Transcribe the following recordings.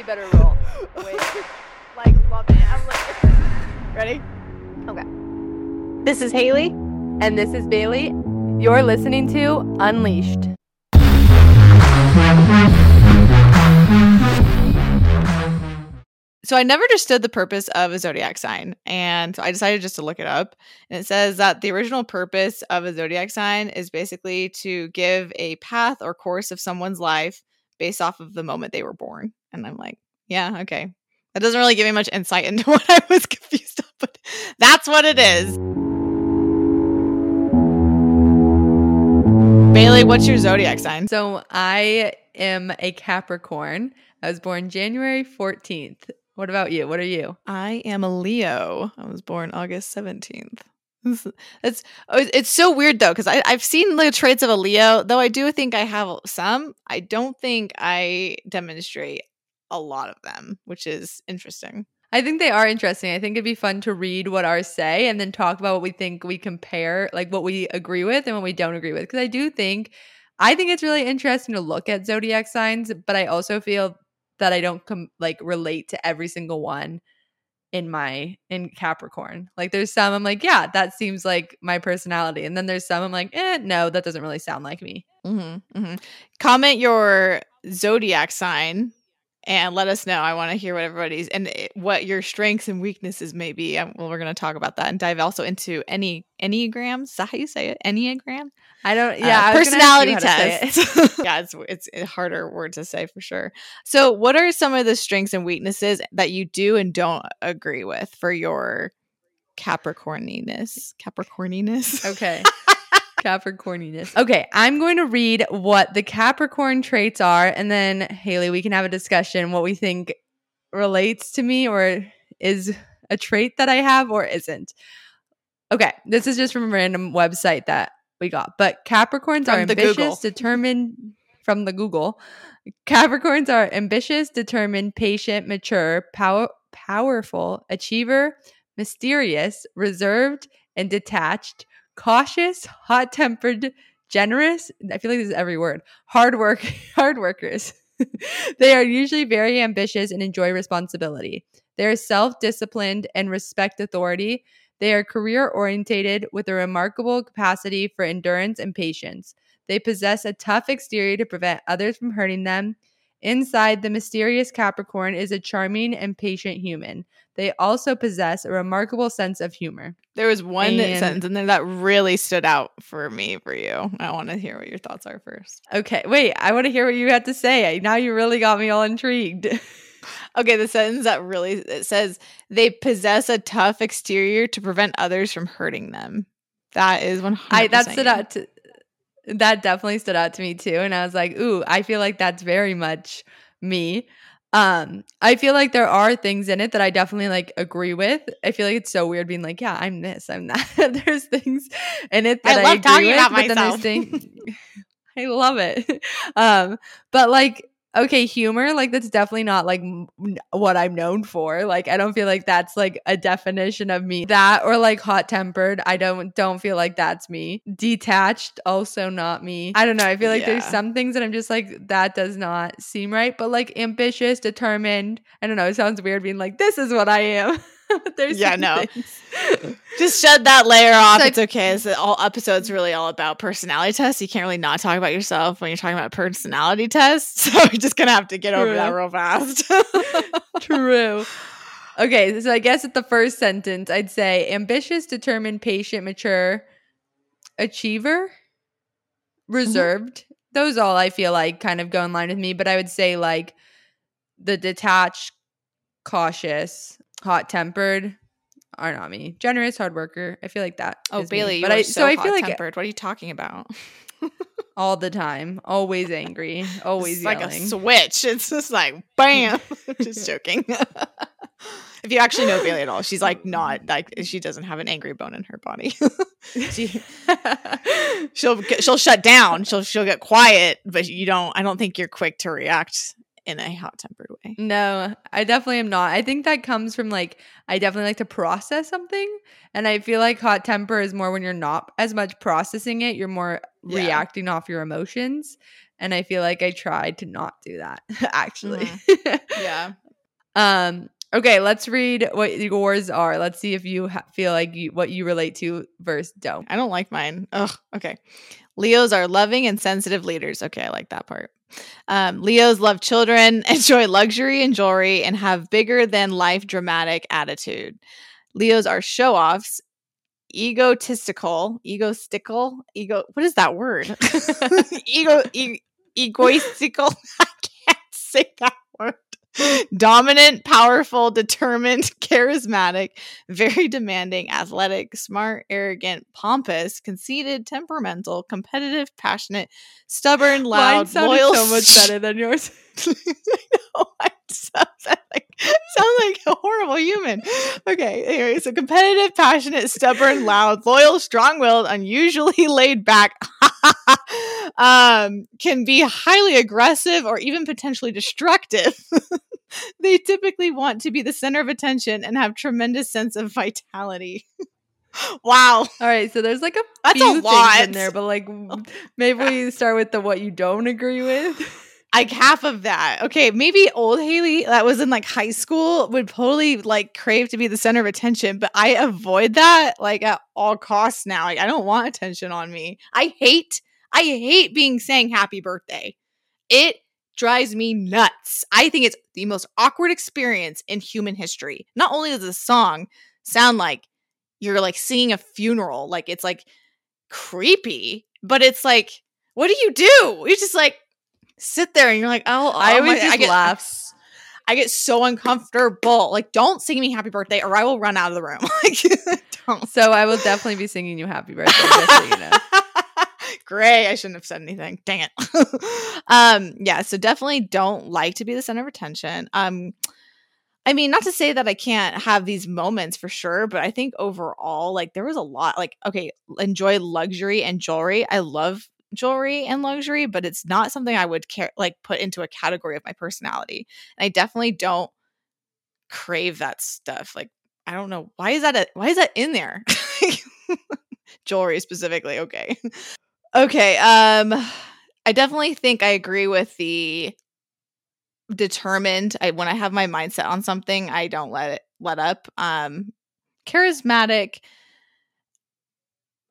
way better role. Way, like love it. I'm like, Ready? okay. This is Haley, and this is Bailey. You're listening to Unleashed. So I never understood the purpose of a zodiac sign, and so I decided just to look it up. And it says that the original purpose of a zodiac sign is basically to give a path or course of someone's life based off of the moment they were born. And I'm like, yeah, okay. That doesn't really give me much insight into what I was confused on, but that's what it is. Bailey, what's your zodiac sign? So I am a Capricorn. I was born January 14th. What about you? What are you? I am a Leo. I was born August 17th. Oh, it's it's, oh, so weird though because I've seen the traits of a Leo, though I do think I have some. I don't think I demonstrate a lot of them, which is interesting. I think they are interesting. I think it'd be fun to read what ours say and then talk about what we think we compare, like what we agree with and what we don't agree with. Because I do think, I think it's really interesting to look at zodiac signs, but I also feel that I don't com- like relate to every single one in my in Capricorn. Like there's some I'm like, yeah, that seems like my personality, and then there's some I'm like, eh, no, that doesn't really sound like me. Mm-hmm, mm-hmm. Comment your zodiac sign and let us know. I want to hear what everybody's and what your strengths and weaknesses may be. Well, we're going to talk about that and dive also into any enneagrams. Is that how you say it? Enneagram. I don't. Uh, Yeah, I ask you personality say it. test. yeah, it's it's a harder word to say for sure. So, what are some of the strengths and weaknesses that you do and don't agree with for your Capricorniness? Capricorniness. Okay. Capricorniness. Okay, I'm going to read what the Capricorn traits are, and then Haley, we can have a discussion what we think relates to me or is a trait that I have or isn't. Okay, this is just from a random website that we got. But Capricorns From are ambitious, Google. determined from the Google. Capricorns are ambitious, determined, patient, mature, power, powerful, achiever, mysterious, reserved, and detached, cautious, hot tempered, generous. I feel like this is every word. Hard work, hard workers. they are usually very ambitious and enjoy responsibility. They are self disciplined and respect authority. They are career orientated with a remarkable capacity for endurance and patience. They possess a tough exterior to prevent others from hurting them. Inside, the mysterious Capricorn is a charming and patient human. They also possess a remarkable sense of humor. There was one And- sentence in there that really stood out for me for you. I want to hear what your thoughts are first. Okay, wait, I want to hear what you had to say. Now you really got me all intrigued. Okay, the sentence that really it says they possess a tough exterior to prevent others from hurting them. That is one I hundred. that stood out to that definitely stood out to me too and I was like, "Ooh, I feel like that's very much me." Um, I feel like there are things in it that I definitely like agree with. I feel like it's so weird being like, "Yeah, I'm this, I'm that." there's things in it I that I, love agree talking with, about myself. things I love it. Um, but like okay, humor, like that's definitely not like m- what I'm known for. Like I don't feel like that's like a definition of me. That or like hot tempered, I don't don't feel like that's me. Detached, also not me. I don't know. I feel like there's some things that I'm just like that does not seem right. But like ambitious, determined. I don't know. It sounds weird being like this is what I am. There's Yeah, no. things. Just shed that layer off. So I- it's okay. It's all episodes really all about personality tests. You can't really not talk about yourself when you're talking about personality tests. So you're just gonna have to get over that real fast. True. Okay, so I guess at the first sentence, I'd say ambitious, determined, patient, mature, achiever, mm-hmm. reserved. Those all I feel like kind of go in line with me, but I would say like the detached, cautious, hot tempered are not me. Generous, hard worker. I feel like that. oh, me. Bailey, you but I so, I feel like tempered. What are you talking about? all the time, always angry, always it's like a yelling. switch. It's just like bam. just joking. if you actually know Bailey at all, she's like not like she doesn't have an angry bone in her body. she, she'll she'll shut down. She'll she'll get quiet, but you don't. I don't think you're quick to react in a hot tempered way. No, I definitely am not. I think that comes from like I definitely like to process something, and I feel like hot temper is more when you're not as much processing it. You're more Yeah. reacting off your emotions, and I feel like I tried to not do that actually. Yeah. Um. Okay, let's read what yours are. Let's see if you ha- feel like you what you relate to versus don't. I don't like mine. Ugh. Okay. Leos are loving and sensitive leaders. Okay, I like that part. Um, Leos love children, enjoy luxury and jewelry, and have bigger than life dramatic attitude. Leos are show offs, egotistical, egotistical, ego. What is that word? ego, e- egoistical. I can't say that word. Dominant, powerful, determined, charismatic, very demanding, athletic, smart, arrogant, pompous, conceited, temperamental, competitive, passionate, stubborn, Mine loud, sounded loyal. so much better than yours. I know. I sound like, sound like a horrible human. Okay. Anyway, so competitive, passionate, stubborn, loud, loyal, strong willed, unusually laid back, um, can be highly aggressive or even potentially destructive. they typically want to be the center of attention and have tremendous sense of vitality. wow. All right, so there's like a That's few a things lot. in there, but like maybe we start with the what you don't agree with. Like half of that. Okay, maybe old Haley that was in like high school would totally like crave to be the center of attention, but I avoid that like at all costs now. Like I don't want attention on me. I hate I hate being saying happy birthday. It drives me nuts. I think it's the most awkward experience in human history. Not only does the song sound like you're like singing a funeral, like it's like creepy, but it's like what do you do? You're just like sit there and you're like, oh, I oh always my- just I get, laughs. I get so uncomfortable. Like, don't sing me happy birthday or I will run out of the room. like, don't. So I will definitely be singing you happy birthday, just so you know. Great. I shouldn't have said anything. Dang it. um, yeah, so definitely don't like to be the center of attention. Um, I mean, not to say that I can't have these moments for sure, but I think overall, like there was a lot like, okay, enjoy luxury and jewelry. I love jewelry and luxury, but it's not something I would care like put into a category of my personality. And I definitely don't crave that stuff. Like, I don't know why is that a, why is that in there? jewelry specifically, okay. Okay, um I definitely think I agree with the determined. I when I have my mindset on something, I don't let it let up. Um charismatic.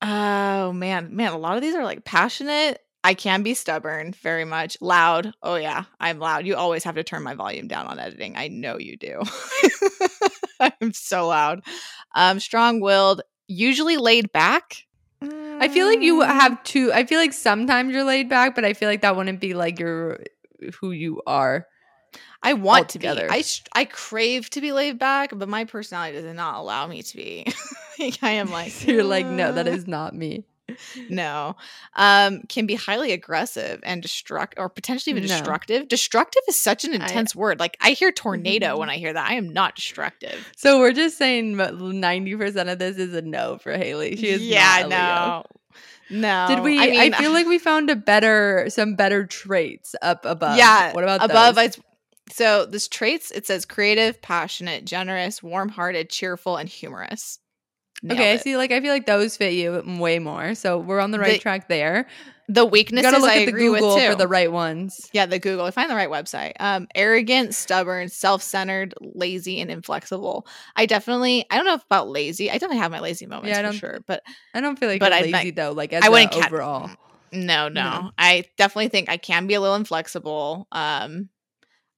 Oh man, man, a lot of these are like passionate. I can be stubborn very much. Loud. Oh yeah, I'm loud. You always have to turn my volume down on editing. I know you do. I'm so loud. Um strong-willed, usually laid back. I feel like you Mm, have two. I feel like sometimes you're laid back, but I feel like that wouldn't be like your who you are. I want to be. I sh- I crave to be laid back, but my personality does not allow me to be. Like, I am like you're like, no, that "Uh, not me. no. Um, can be highly aggressive and destruct or potentially even No. destructive. Destructive is such an I- intense word. Like I hear tornado when I hear that. I am not destructive. So we're just saying ninety percent of this is a no for Haley. She is yeah, not a Leo. no, no. Did we? I, I, feel like we found a better, some better traits up above. Yeah, What about above those? I so this traits it says creative, passionate, generous, warm-hearted, cheerful, and humorous. Nailed okay, I it. see. Like I feel like those fit you way more. So we're on the right The- track there. The You weaknesses gotta look I at the agree with Google for the right ones. yeah, the Google. I find the right website. Um, arrogant, stubborn, self-centered, lazy, and inflexible. I definitely. I don't know if about lazy. I definitely have my lazy moments Yeah, I for don't- sure, but I don't feel like But I lazy might- though. Like as I a wouldn't ca- overall. no, no, No. I definitely think I can be a little inflexible. Um,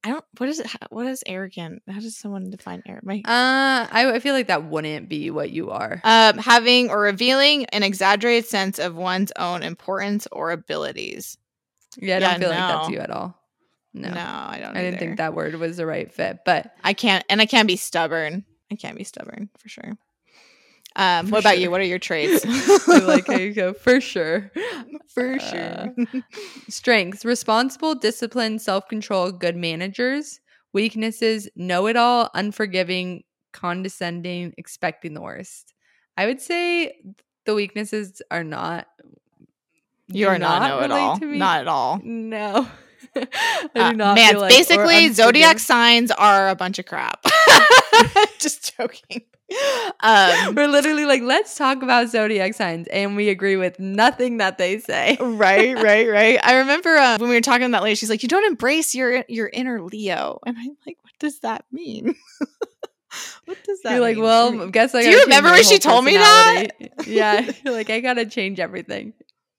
I don't. What is it? What is arrogant? How does someone define arrogant? My, Uh, I, I feel like that wouldn't be what you are. um, having or revealing an exaggerated sense of one's own importance or abilities. yeah, I don't yeah, feel like that's you at all. No, No, I don't. I didn't think that word was the right fit. But I can't, and I can't be stubborn. I can't be stubborn for sure. Um, For what about sure. you? What are your traits? Like you go for sure. for Uh, sure. Strengths: responsible, disciplined, self-control, good managers. Weaknesses: know-it-all, unforgiving, condescending, expecting the worst. I would say the weaknesses are not. You are not know it all. Not at all. No. I Uh, do not man, like- basically, zodiac signs are a bunch of crap. Just joking. um, We're literally like, let's talk about zodiac signs, and we agree with nothing that they say. right, right, right. I remember uh, when we were talking to that lady, she's like, "You don't embrace your your inner Leo," and I'm like, "What does that mean?" what does that? You're like, mean? well, guess I. Do you remember when she told me that? yeah, you're like I gotta change everything.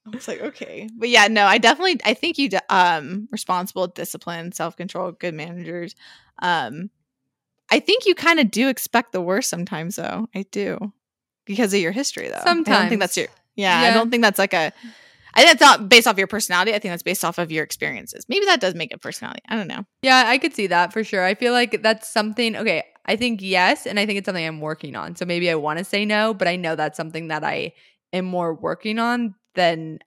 I was like, okay, but yeah, no, I definitely, I think you, um, responsible, disciplined, self control, good managers. Um, I think you kind of do expect the worst sometimes, though. I do because of your history, though. I don't think that's Sometimes. your. Yeah, I don't think that's like a. I think that's not based off your personality. I think that's based off of your experiences. Maybe that does make it personality. I don't know. Yeah, I could see that for sure. I feel like that's something. Okay, I think yes, and I think it's something I'm working on. So maybe I want to say no, but I know that's something that I am more working on than.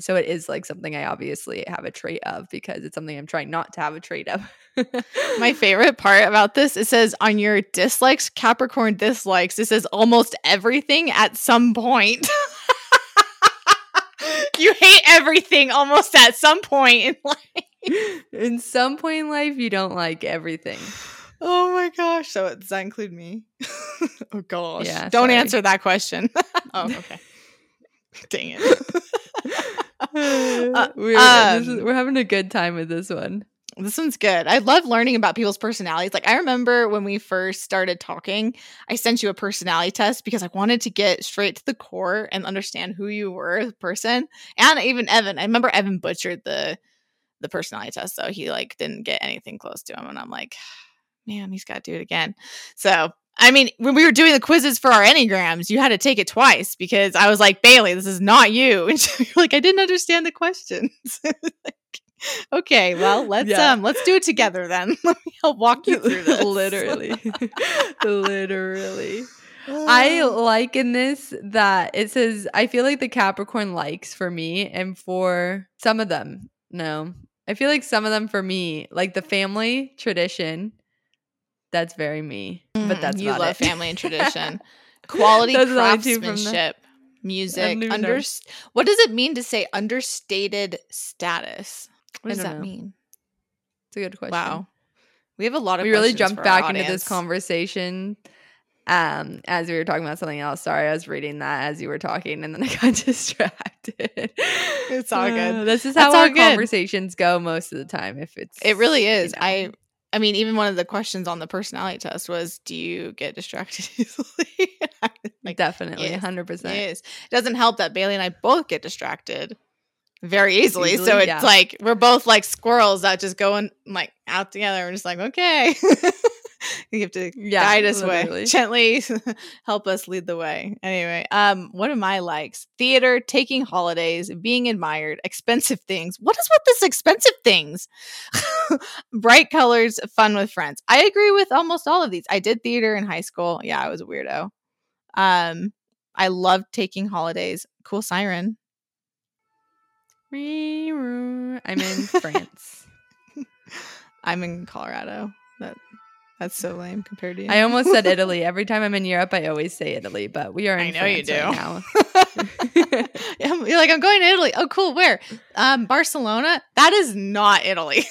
So it is like something I obviously have a trait of because it's something I'm trying not to have a trait of. My favorite part about this, it says on your dislikes, Capricorn dislikes, it says almost everything at some point. you hate everything almost at some point in life. in some point in life, you don't like everything. Oh my gosh. So does that include me? oh gosh. Yeah, Don't sorry. answer that question. oh, okay. Dang it. Uh, we're, this is- um, we're having a good time with this one. This one's good. I love learning about people's personalities. Like I remember when we first started talking, I sent you a personality test because I wanted to get straight to the core and understand who you were as a person. And even Evan, I remember Evan butchered the the personality test, so he like didn't get anything close to him. And I'm like, man, he's got to do it again. So I mean, when we were doing the quizzes for our enneagrams, you had to take it twice because I was like, Bailey, this is not you. And you're like, I didn't understand the questions. Like, okay, well, let's Yeah. um let's do it together then. Let me help walk you through this. literally. literally. I like in this that it says I feel like the Capricorn likes for me and for some of them. No. I feel like some of them for me, like the family tradition, that's very me. But Mm, that's you about love it. family and tradition. Quality Those are the only two from the- craftsmanship, music, under know. what does it mean to say understated status? What does that know. mean? It's a good question. Wow. We have a lot of we really jumped for back into this conversation um as we were talking about something else sorry i was reading that as you were talking and then i got distracted It's all good. Uh, this is how all our good. conversations go most of the time if it's It really you is. know. I I mean, even one of the questions on the personality test was, "Do you get distracted easily?" Like, definitely yes, 100% Yes. It doesn't help that Bailey and I both get distracted very easily. so it's yeah. like we're both like squirrels that just go and like out together. We're just like, okay. you have to Yeah, guide us literally. way. Gently help us lead the way. Anyway, um, what are my likes? Theater, taking holidays, being admired, expensive things. What is with this expensive things? Bright colors, fun with friends. I agree with almost all of these. I did theater in high school. Yeah, I was a weirdo. Um, I loved taking holidays. Cool siren. i'm in france I'm in Colorado. That that's so lame compared to you. i almost said italy every time i'm in europe i always say italy but we are in I know you France right do. now. You're like, I'm going to Italy. Oh, cool. Where? Um, Barcelona. That is not Italy.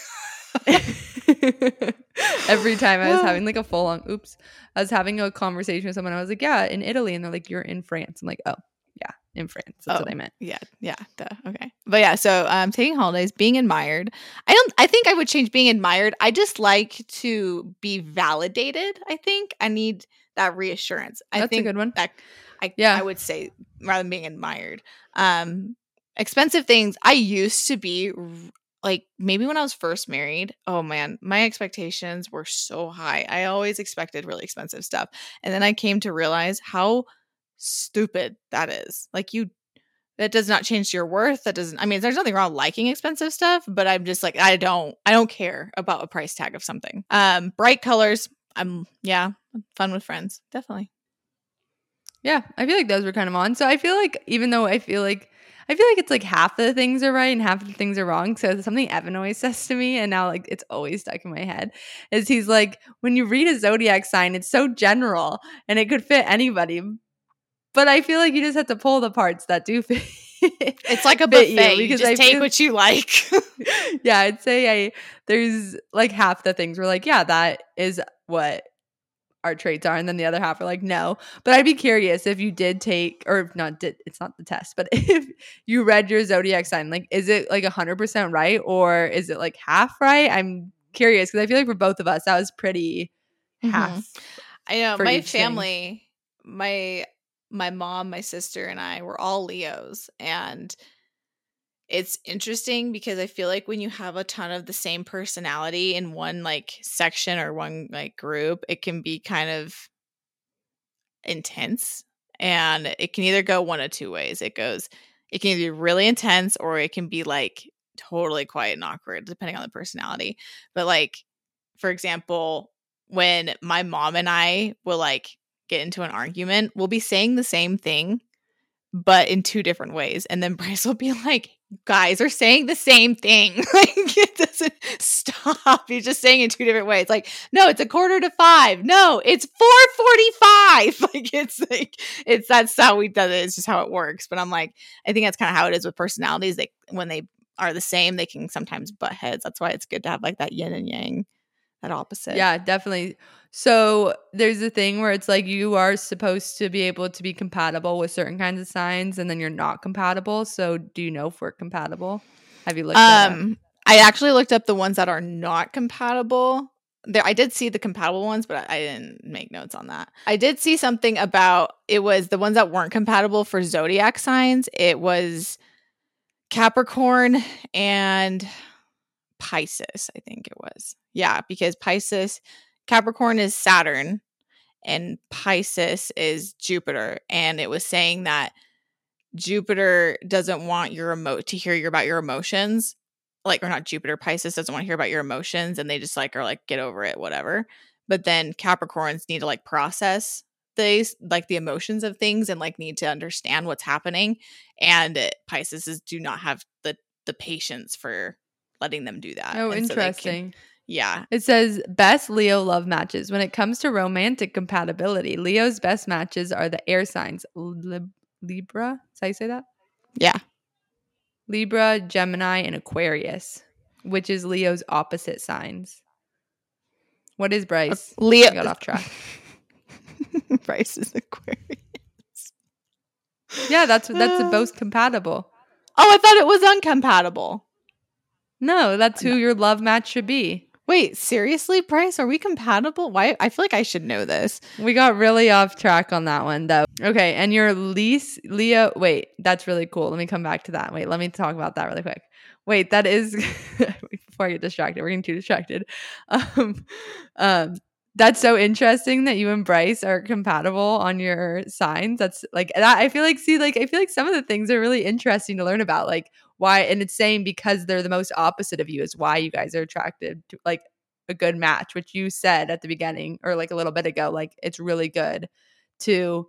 Every time I was having like a full on oops, I was having a conversation with someone. I was like, "Yeah, in Italy," and they're like, "You're in France." I'm like, "Oh, yeah, in France." That's what Oh. I meant. yeah, yeah, duh. Okay. But yeah, so um taking holidays, being admired. I don't I think I would change being admired. I just like to be validated. I think I need that reassurance. I That's a good one. that I Yeah. I would say rather than being admired. Um expensive things. I used to be like maybe when I was first married, oh man, my expectations were so high. I always expected really expensive stuff. And then I came to realize how stupid that is. Like you that does not change your worth. That doesn't I mean there's nothing wrong liking expensive stuff, but I'm just like I don't I don't care about a price tag of something. Um bright colors, I'm yeah, fun with friends. Definitely. Yeah, I feel like those were kind of on. So I feel like even though I feel like I feel like it's like half the things are right and half the things are wrong. So something Evan always says to me, and now like it's always stuck in my head, is he's like, when you read a zodiac sign, it's so general and it could fit anybody. But I feel like you just have to pull the parts that do fit. It's like a you, buffet. You, because just I take feel- what you like. yeah, I'd say I there's like half the things were like, yeah, that is what our traits are and then the other half are like no but i'd be curious if you did take or not did it's not the test but if you read your zodiac sign like is it like 100% right or is it like half right i'm curious because i feel like for both of us that was pretty Mhm. half I know my each thing. family, my my mom, my sister, and I were all Leos, and it's interesting because I feel like when you have a ton of the same personality in one like section or one like group, it can be kind of intense, and it can either go one of two ways. It goes, it can be really intense or it can be like totally quiet and awkward, depending on the personality. But like, for example, when my mom and I will like get into an argument, we'll be saying the same thing, but in two different ways. And then Bryce will be like, guys are saying the same thing. like it doesn't stop. You're just saying it two different ways. Like, no, it's a quarter to five. No, it's 445. Like it's like it's that's how we do it. It's just how it works. But I'm like, I think that's kind of how it is with personalities. They when they are the same, they can sometimes butt heads. That's why it's good to have like that yin and yang, that opposite. Yeah, definitely. So there's a thing where it's like you are supposed to be able to be compatible with certain kinds of signs, and then you're not compatible. So do you know if we're compatible? Have you looked? Um, I actually looked up the ones that are not compatible. There, I did see the compatible ones, but I didn't make notes on that. I did see something about it was the ones that weren't compatible for zodiac signs. It was Capricorn and Pisces, I think it was. Yeah, because Pisces, Capricorn is Saturn and Pisces is Jupiter. And it was saying that Jupiter doesn't want your emo to hear your about your emotions. Like or not Jupiter, Pisces doesn't want to hear about your emotions and they just like are like get over it, whatever. But then Capricorns need to like process these like the emotions of things and like need to understand what's happening. And uh, Pisces is, do not have the the patience for letting them do that. oh, And so interesting. Yeah. It says best Leo love matches. When it comes to romantic compatibility, Leo's best matches are the air signs Lib- Libra. Is that how you say that? Yeah. Libra, Gemini, and Aquarius, which is Leo's opposite signs. What is Bryce? Leo I got off track. Bryce is Aquarius. Yeah, that's that's the Uh, most compatible. Oh, I thought it was uncompatible. No, that's who your love match should be. Wait, seriously, Bryce? Are we compatible? Why? I feel like I should know this. We got really off track on that one though. Okay, and your lease Leo wait, that's really cool. Let me come back to that. Wait, let me talk about that really quick. Wait, that is before I get distracted. We're getting too distracted. Um um that's so interesting that you and Bryce are compatible on your signs. That's like that I feel like see like I feel like some of the things are really interesting to learn about like why and it's saying because they're the most opposite of you is why you guys are attracted to like a good match, which you said at the beginning or like a little bit ago. Like it's really good to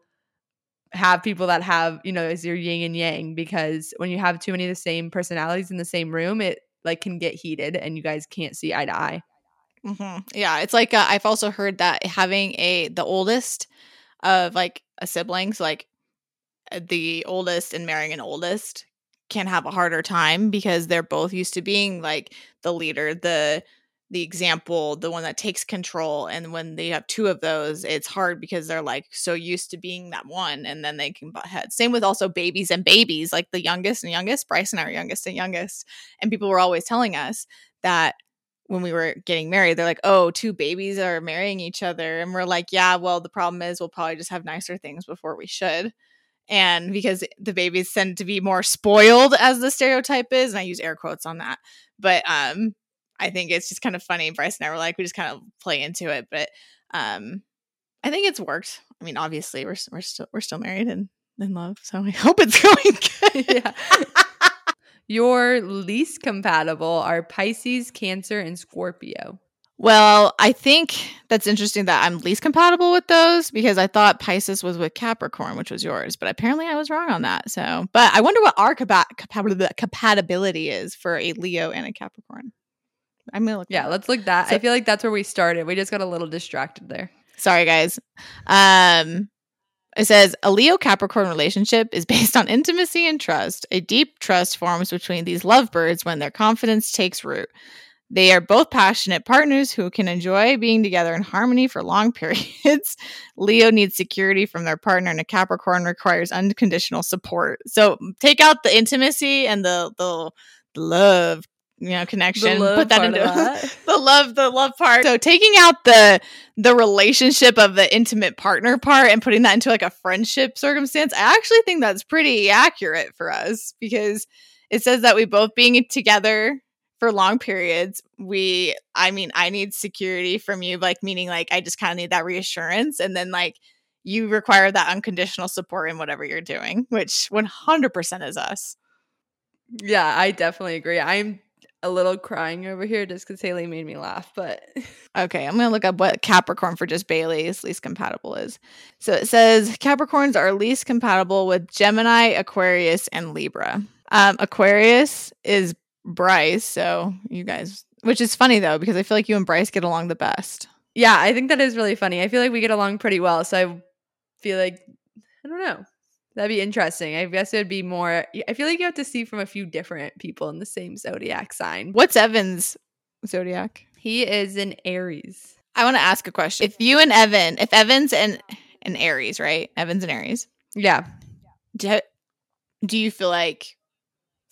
have people that have, you know, as your yin and yang because when you have too many of the same personalities in the same room, it like can get heated and you guys can't see eye to eye. hmm Yeah, it's like uh, I've also heard that having a the oldest of like a siblings, like uh, the oldest and marrying an oldest, can have a harder time because they're both used to being like the leader, the the example, the one that takes control. And when they have two of those, it's hard because they're like so used to being that one, and then they can butt heads. Same with also babies and babies, like the youngest and youngest. Bryce and are youngest and youngest, and people were always telling us that when we were getting married, they're like, oh, two babies are marrying each other. And we're like, yeah, well, the problem is we'll probably just have nicer things before we should. And because the babies tend to be more spoiled, as the stereotype is, and I use air quotes on that. But um, I think it's just kind of funny. Bryce and I were like, we just kind of play into it. But um, I think it's worked. I mean, obviously, we're we're still we're still married and in love, so I hope it's going good. yeah. Your least compatible are Pisces, Cancer, and Scorpio. Well, I think that's interesting that I'm least compatible with those because I thought Pisces was with Capricorn, which was yours, but apparently I was wrong on that. So, but I wonder what our compa- compa- compatibility is for a Leo and a Capricorn. I'm gonna look. Yeah, let's look that. So- I feel like that's where we started. We just got a little distracted there. Sorry, guys. Um, it says a Leo Capricorn relationship is based on intimacy and trust. A deep trust forms between these lovebirds when their confidence takes root. They are both passionate partners who can enjoy being together in harmony for long periods. Leo needs security from their partner, and a Capricorn requires unconditional support. So take out the intimacy and the the, love, you know, connection. Put that into that. the love, the love part. So taking out the the relationship of the intimate partner part and putting that into like a friendship circumstance, I actually think that's pretty accurate for us because it says that we both being together for long periods we i mean i need security from you like meaning like i just kind of need that reassurance and then like you require that unconditional support in whatever you're doing which 100% is us Yeah, I definitely agree. I'm a little crying over here just because Haley made me laugh, but okay i'm gonna look up what capricorn for just bailey's least compatible is so it says capricorns are least compatible with gemini aquarius and libra um, aquarius is bryce so you guys which is funny though because i feel like you and bryce get along the best yeah, I think that is really funny. I feel like we get along pretty well, so I feel like I don't know. That'd be interesting. I guess it would be more. I feel like you have to see from a few different people in the same zodiac sign. what's evan's zodiac He is an Aries. I want to ask a question. If you and Evan, if Evan's an an Aries, right? Evan's an Aries. Yeah, Do, do you feel like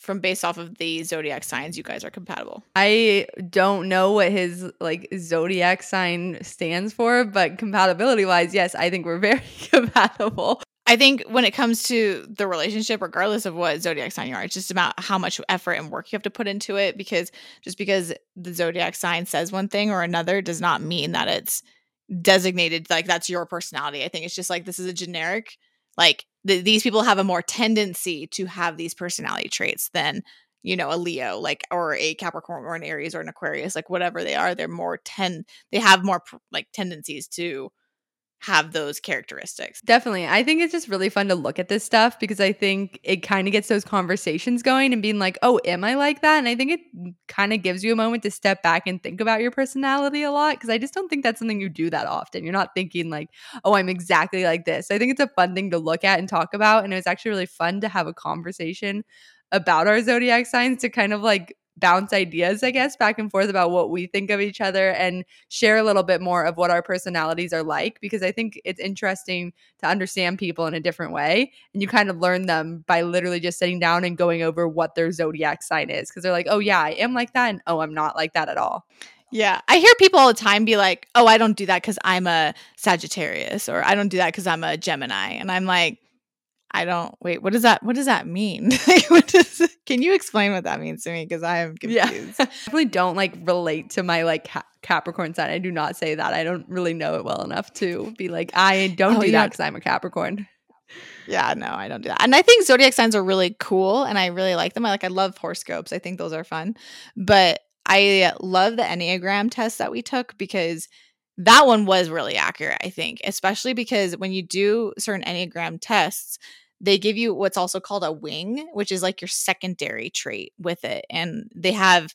from based off of the zodiac signs you guys are compatible? I don't know what his like zodiac sign stands for, but compatibility wise, yes, I think we're very compatible. I think when it comes to the relationship, regardless of what zodiac sign you are, it's just about how much effort and work you have to put into it. Because just because the zodiac sign says one thing or another does not mean that it's designated like that's your personality. I think it's just like this is a generic, like th- these people have a more tendency to have these personality traits than you know a Leo, like or a Capricorn or an Aries or an Aquarius, like whatever they are. They're more ten. They have more like tendencies to have those characteristics. Definitely. I think it's just really fun to look at this stuff because I think it kind of gets those conversations going and being like, oh, am I like that? And I think it kind of gives you a moment to step back and think about your personality a lot because I just don't think that's something you do that often. You're not thinking like, oh, I'm exactly like this. I think it's a fun thing to look at and talk about. And it was actually really fun to have a conversation about our zodiac signs to kind of like bounce ideas, I guess, back and forth about what we think of each other and share a little bit more of what our personalities are like because I think it's interesting to understand people in a different way. And you kind of learn them by literally just sitting down and going over what their zodiac sign is because they're like, oh, yeah, I am like that. And oh, I'm not like that at all. Yeah. I hear people all the time be like, oh, I don't do that because I'm a Sagittarius or I don't do that because I'm a Gemini. And I'm like, I don't wait, what does that what does that mean? what does, can you explain what that means to me? Because I am Yeah. confused. definitely don't like relate to my like Ca- Capricorn sign. I do not say that. I don't really know it well enough to be like, I don't Oh, do that because I'm a Capricorn. Yeah, no, I don't do that. And I think zodiac signs are really cool and I really like them. I like I love horoscopes. I think those are fun. But I love the Enneagram test that we took because that one was really accurate, I think, especially because when you do certain Enneagram tests, they give you what's also called a wing, which is like your secondary trait with it. And they have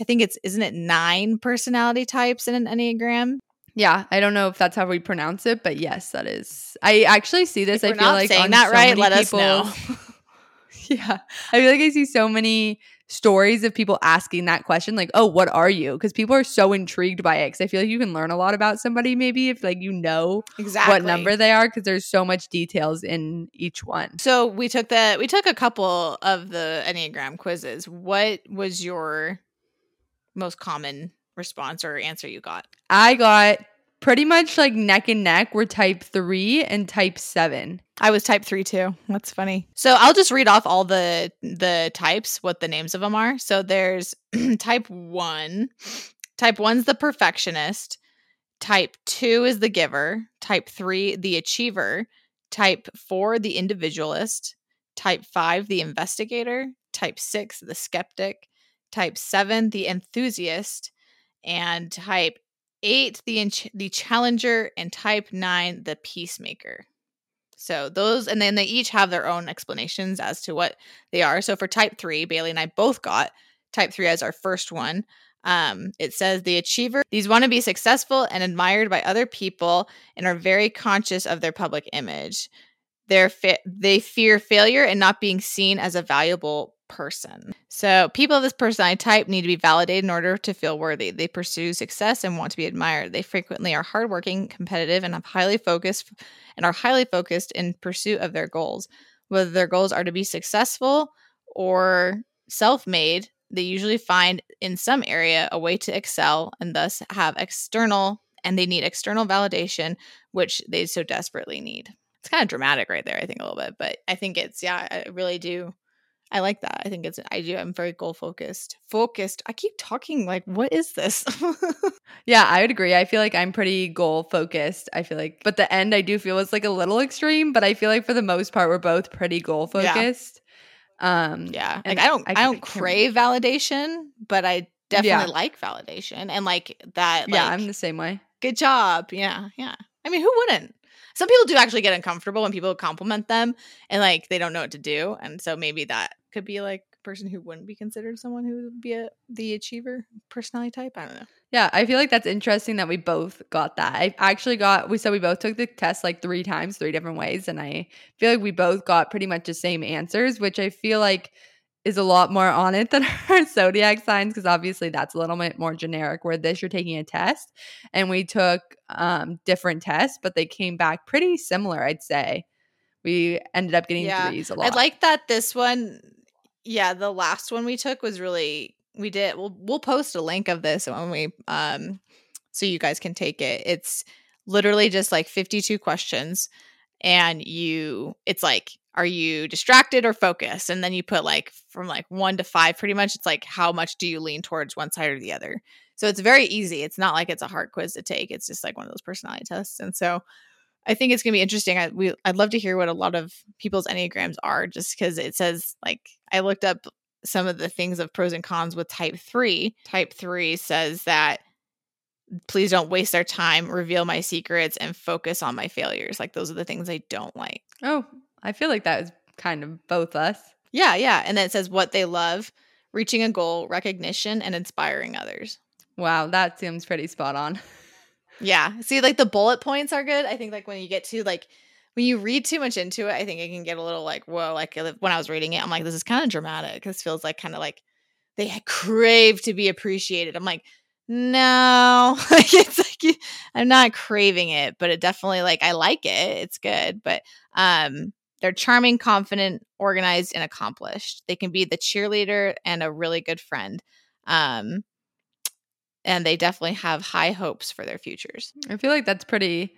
I think it's isn't it nine personality types in an Enneagram? Yeah, I don't know if that's how we pronounce it, but yes, that is. I actually see this. I feel like saying on that so right, let us know. yeah, I feel like I see so many stories of people asking that question, like, "Oh, what are you?" Because people are so intrigued by it. Because I feel like you can learn a lot about somebody, maybe if like you know exactly what number they are, because there's so much details in each one. So we took the we took a couple of the Enneagram quizzes. What was your most common response or answer you got? I got pretty much like neck and neck. We're type three and type seven. I was type 3 too. That's funny. So I'll just read off all the the types what the names of them are. So there's type 1. Type 1's the perfectionist. Type 2 is the giver. Type 3 the achiever. Type 4 the individualist. Type 5 the investigator. Type 6 the skeptic. Type 7 the enthusiast and type 8 the ench- the challenger and type 9 the peacemaker. So those, and then they each have their own explanations as to what they are. So for type three, Bailey and I both got type three as our first one. Um, it says the achiever. These want to be successful and admired by other people and are very conscious of their public image. They're fa- they fear failure and not being seen as a valuable person. So, people of this personality type need to be validated in order to feel worthy. They pursue success and want to be admired. They frequently are hardworking, competitive, and highly focused and are highly focused in pursuit of their goals. Whether their goals are to be successful or self-made, they usually find in some area a way to excel and thus have external and they need external validation, which they so desperately need. It's kind of dramatic right there, I think, a little bit, but I think it's, yeah, I really do. I like that. I think it's, I do. I'm very goal focused. Focused. I keep talking like, what is this? Yeah, I would agree. I feel like I'm pretty goal focused. I feel like, but the end I do feel is like a little extreme, but I feel like for the most part, we're both pretty goal Yeah. focused. Um, yeah. And Like, I don't, I I, don't can't- crave validation, but I definitely Yeah. like validation and like that. yeah, I'm the same way. good job. Yeah, yeah. I mean, who wouldn't? Some people do actually get uncomfortable when people compliment them and like they don't know what to do, and so maybe that could be like a person who wouldn't be considered someone who would be a the achiever personality type. I don't know. Yeah, I feel like that's interesting that we both got that. I actually got we said we both took the test like three times, three different ways, and I feel like we both got pretty much the same answers, which I feel like is a lot more on it than our zodiac signs because obviously that's a little bit more generic. Where this you're taking a test, and we took um, different tests, but they came back pretty similar. I'd say we ended up getting Yeah, threes a lot. I like that this one. Yeah, the last one we took was really we did. We'll we'll post a link of this when we um so you guys can take it. It's literally just like 52 questions and you it's like are you distracted or focused and then you put like from like 1 to 5 pretty much it's like how much do you lean towards one side or the other. So it's very easy. It's not like it's a hard quiz to take. It's just like one of those personality tests. And so I think it's gonna be interesting. I we I'd love to hear what a lot of people's enneagrams are, just because it says like I looked up some of the things of pros and cons with type three. Type three says that please don't waste our time, reveal my secrets, and focus on my failures. Like those are the things I don't like. oh, I feel like that is kind of both us. Yeah, yeah. And then it says what they love, reaching a goal, recognition, and inspiring others. Wow, that seems pretty spot on. Yeah. See, like the bullet points are good. I think like when you get to like when you read too much into it, I think it can get a little like, whoa, like when I was reading it, I'm like, this is kind of dramatic. This feels like kind of like they crave to be appreciated. I'm like, no, it's like I'm not craving it, but it definitely like I like it. It's good, but um, they're charming, confident, organized, and accomplished. They can be the cheerleader and a really good friend. Um, and they definitely have high hopes for their futures. I feel like that's pretty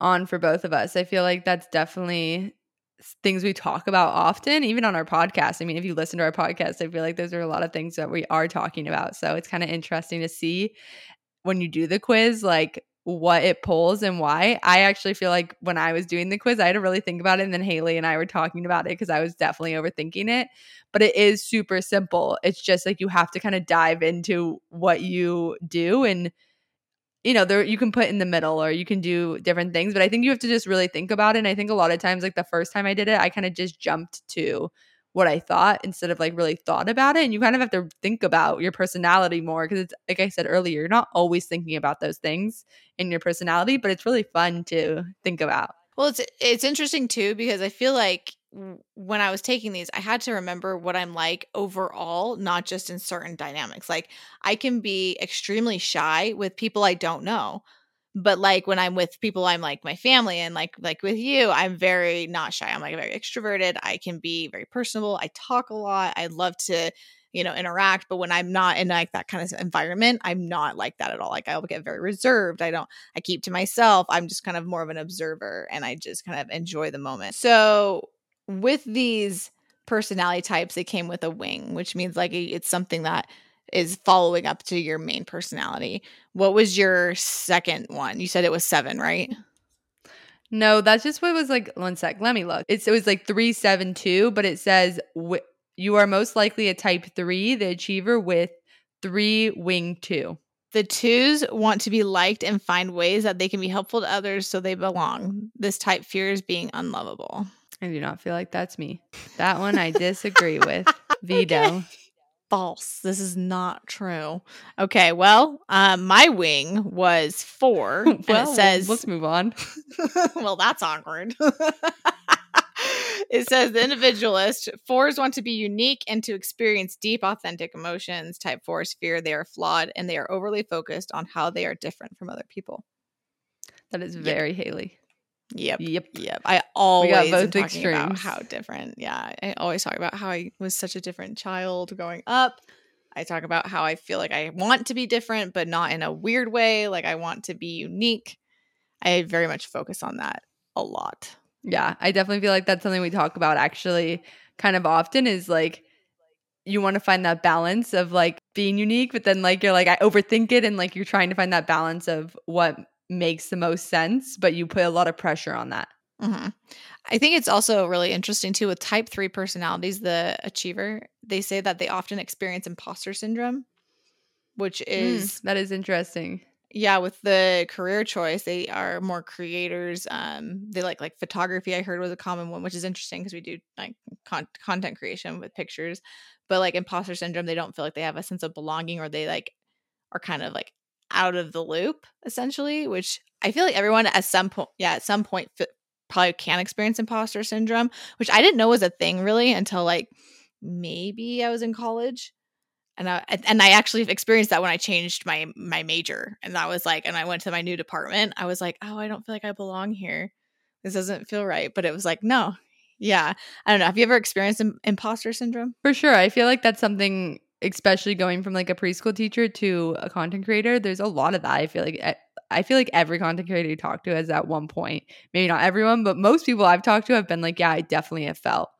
on for both of us. I feel like that's definitely things we talk about often, even on our podcast. I mean, if you listen to our podcast, I feel like those are a lot of things that we are talking about. So it's kind of interesting to see when you do the quiz, like what it pulls and why. I actually feel like when I was doing the quiz, I had to really think about it. And then Haley and I were talking about it because I was definitely overthinking it. But it is super simple. It's just like you have to kind of dive into what you do and you know, there you can put in the middle or you can do different things, but I think you have to just really think about it. And I think a lot of times, like the first time I did it, I kind of just jumped to what I thought instead of like really thought about it. And you kind of have to think about your personality more because it's like I said earlier, you're not always thinking about those things in your personality, but it's really fun to think about. Well, it's it's interesting too because I feel like when I was taking these, I had to remember what I'm like overall, not just in certain dynamics. Like I can be extremely shy with people I don't know, but like when I'm with people I'm like my family and like like with you, I'm very not shy. I'm like very extroverted. I can be very personable. I talk a lot. I love to you know interact but when i'm not in like that kind of environment i'm not like that at all like i'll get very reserved i don't I keep to myself. I'm just kind of more of an observer and I just kind of enjoy the moment. So, with these personality types, it came with a wing, which means like it's something that is following up to your main personality. What was your second one? You said it was seven, right? No, that's just what it was like. One sec, let me look. It's, it was like 372, but it says wi- you are most likely a type three, the achiever with three wing two. The twos want to be liked and find ways that they can be helpful to others so they belong. This type fears being unlovable. I do not feel like that's me. That one I disagree with. Veto. Okay. false. This is not true. Okay, well, um, my wing was four, well, it says, let's move on. well, that's awkward. it says the individualist fours want to be unique and to experience deep authentic emotions type fours fear they are flawed and they are overly focused on how they are different from other people That is Yep. very Haley. Yep. Yep. yep. I always both talking about how different. Yeah. I always talk about how i was such a different child growing up. I talk about how i feel like i want to be different but not in a weird way. Like i want to be unique. I very much focus on that a lot. Yeah, I definitely feel like that's something we talk about actually kind of often is like you want to find that balance of like being unique, but then like you're like, I overthink it and like you're trying to find that balance of what makes the most sense, but you put a lot of pressure on that. hmm I think it's also really interesting too with type three personalities, the achiever, they say that they often experience imposter syndrome, which is, Mm, that is interesting. yeah, with the career choice, they are more creators. Um, they like like photography, I heard was a common one, which is interesting because we do like con- content creation with pictures, but like imposter syndrome, they don't feel like they have a sense of belonging or they like are kind of like out of the loop essentially, which I feel like everyone at some point, yeah, at some point fi- probably can experience imposter syndrome, which I didn't know was a thing really until like maybe I was in college. And I and I actually experienced that when I changed my my major, and that was like, and I went to my new department. I was like, oh, I don't feel like I belong here. This doesn't feel right. But it was like, no, yeah, I don't know. Have you ever experienced im- imposter syndrome? For sure. I feel like that's something, especially going from like a preschool teacher to a content creator. There's a lot of that. I feel like I- I feel like every content creator you talk to has at one point. Maybe not everyone, but most people I've talked to have been like, yeah, I definitely have felt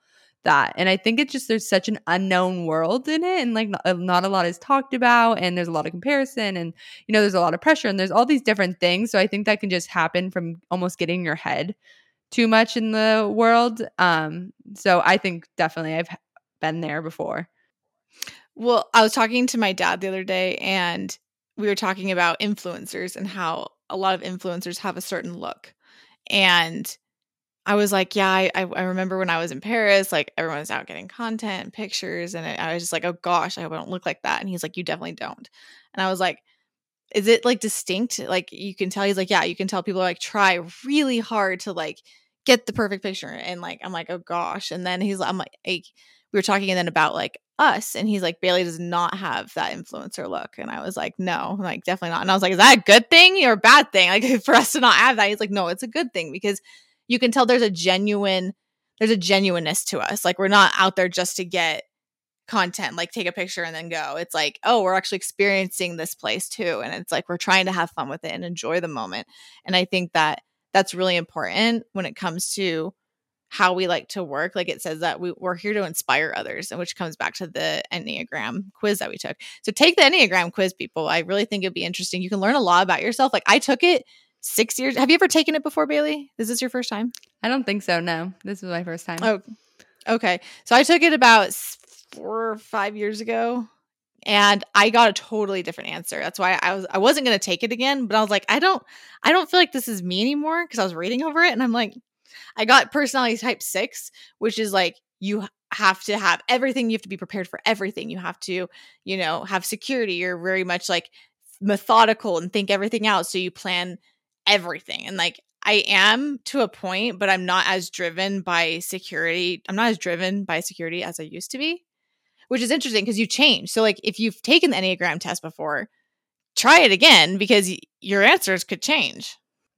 that. And I think it's just there's such an unknown world in it, and like not, not a lot is talked about, and there's a lot of comparison, and you know, there's a lot of pressure, and there's all these different things. So I think that can just happen from almost getting your head too much in the world. Um, so I think definitely I've been there before. Well, I was talking to my dad the other day, and we were talking about influencers and how a lot of influencers have a certain look. And I was like, yeah, I, I remember when I was in Paris, like everyone's out getting content and pictures. And I was just like, oh gosh, I hope I don't look like that. And he's like, you definitely don't. And I was like, is it like distinct? Like you can tell, he's like, yeah, you can tell people like try really hard to like get the perfect picture. And like, I'm like, oh gosh. And then he's, like, I'm like, we were talking then about like us and he's like bailey does not have that influencer look. And i was like no like definitely not. And i was like is that a good thing or a bad thing? Like for us to not have that he's like no it's a good thing because you can tell there's a genuine there's a genuineness to us. Like we're not out there just to get content like take a picture and then go. It's like oh we're actually experiencing this place too. And it's like we're trying to have fun with it and enjoy the moment. And i think that that's really important when it comes to how we like to work. Like it says that we, we're here to inspire others, and which comes back to the Enneagram quiz that we took. So take the Enneagram quiz, people. I really think it'd be interesting. You can learn a lot about yourself. Like I took it six years. Have you ever taken it before, Bailey? Is this your first time? I don't think so. No, this is my first time. Oh, okay. So I took it about four or five years ago. And I got a totally different answer. That's why I was I wasn't gonna take it again, but I was like, I don't I don't feel like this is me anymore because I was reading over it and I'm like, I got personality type six, which is like you have to have everything. You have to be prepared for everything. You have to, you know, have security. You're very much like methodical and think everything out. So you plan everything. And like I am to a point, but I'm not as driven by security. I'm not as driven by security as I used to be, which is interesting because you change. So like if you've taken the Enneagram test before, try it again because your answers could change.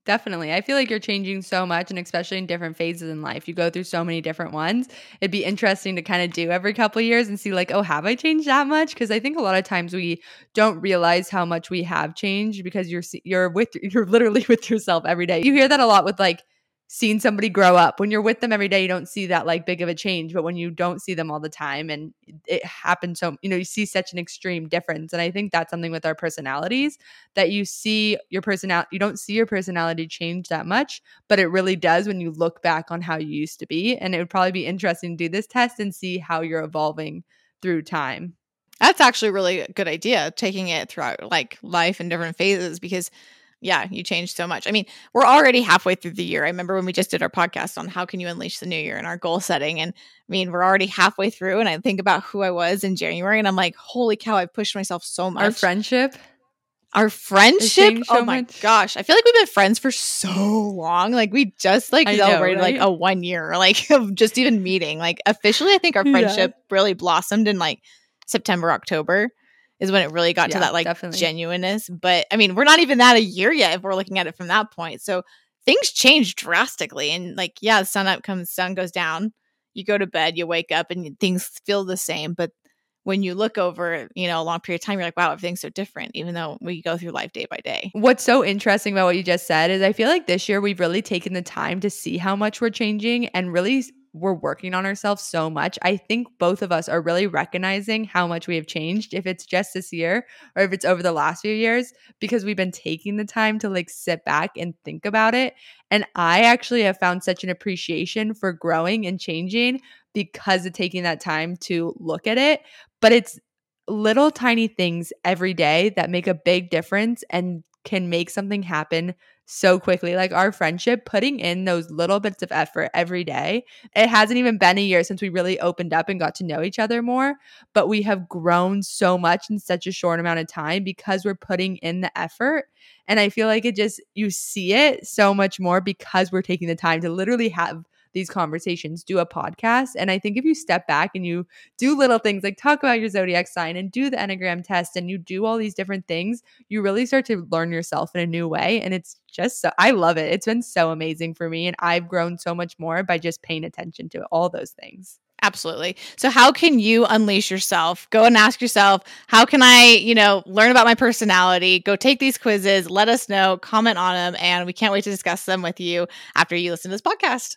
Definitely. I feel like you're changing so much, and especially in different phases in life. You go through so many different ones. It'd be interesting to kind of do every couple of years and see, like, oh, have I changed that much? Because I think a lot of times we don't realize how much we have changed because you're you're with you're literally with yourself every day. You hear that a lot with like seeing somebody grow up. When you're with them every day, you don't see that like big of a change. But when you don't see them all the time and it happens so you know, you see such an extreme difference. And I think that's something with our personalities that you see your personality you don't see your personality change that much but it really does when you look back on how you used to be and it would probably be interesting to do this test and see how you're evolving through time That's actually really a good idea, taking it throughout like life in different phases because yeah, you changed so much. I mean, we're already halfway through the year. I remember when we just did our podcast on how can you unleash the new year and our goal setting. And I mean, we're already halfway through. And I think about who I was in January and I'm like, holy cow, I've pushed myself so much. our friendship Our friendship. so oh my much. gosh. I feel like we've been friends for so long. Like we just like I know, celebrated like a one year, like of just even meeting. Like officially, I think our Yeah. friendship really blossomed in like September, October is when it really got to that like definitely. genuineness. But I mean, we're not even that a year yet if we're looking at it from that point. So things change drastically. And like, yeah, the sun up comes, sun goes down. You go to bed, you wake up, and things feel the same. But when you look over, you know, a long period of time, you're like, wow, everything's so different, even though we go through life day by day. What's so interesting about what you just said is I feel like this year we've really taken the time to see how much we're changing and really we're working on ourselves so much. I think both of us are really recognizing how much we have changed, if it's just this year or if it's over the last few years, because we've been taking the time to like sit back and think about it. And I actually have found such an appreciation for growing and changing because of taking that time to look at it. But it's little tiny things every day that make a big difference and can make something happen so quickly. Like our friendship, putting in those little bits of effort every day. It hasn't even been a year since we really opened up and got to know each other more, but we have grown so much in such a short amount of time because we're putting in the effort. And I feel like it just, you see it so much more because we're taking the time to literally have these conversations, do a podcast. And I think if you step back and you do little things like talk about your zodiac sign and do the Enneagram test and you do all these different things, you really start to learn yourself in a new way. And it's just so, I love it. It's been so amazing for me. And I've grown so much more by just paying attention to all those things. Absolutely. So how can you unleash yourself? Go and ask yourself, how can I, you know, learn about my personality? Go take these quizzes, let us know, comment on them, and we can't wait to discuss them with you after you listen to this podcast.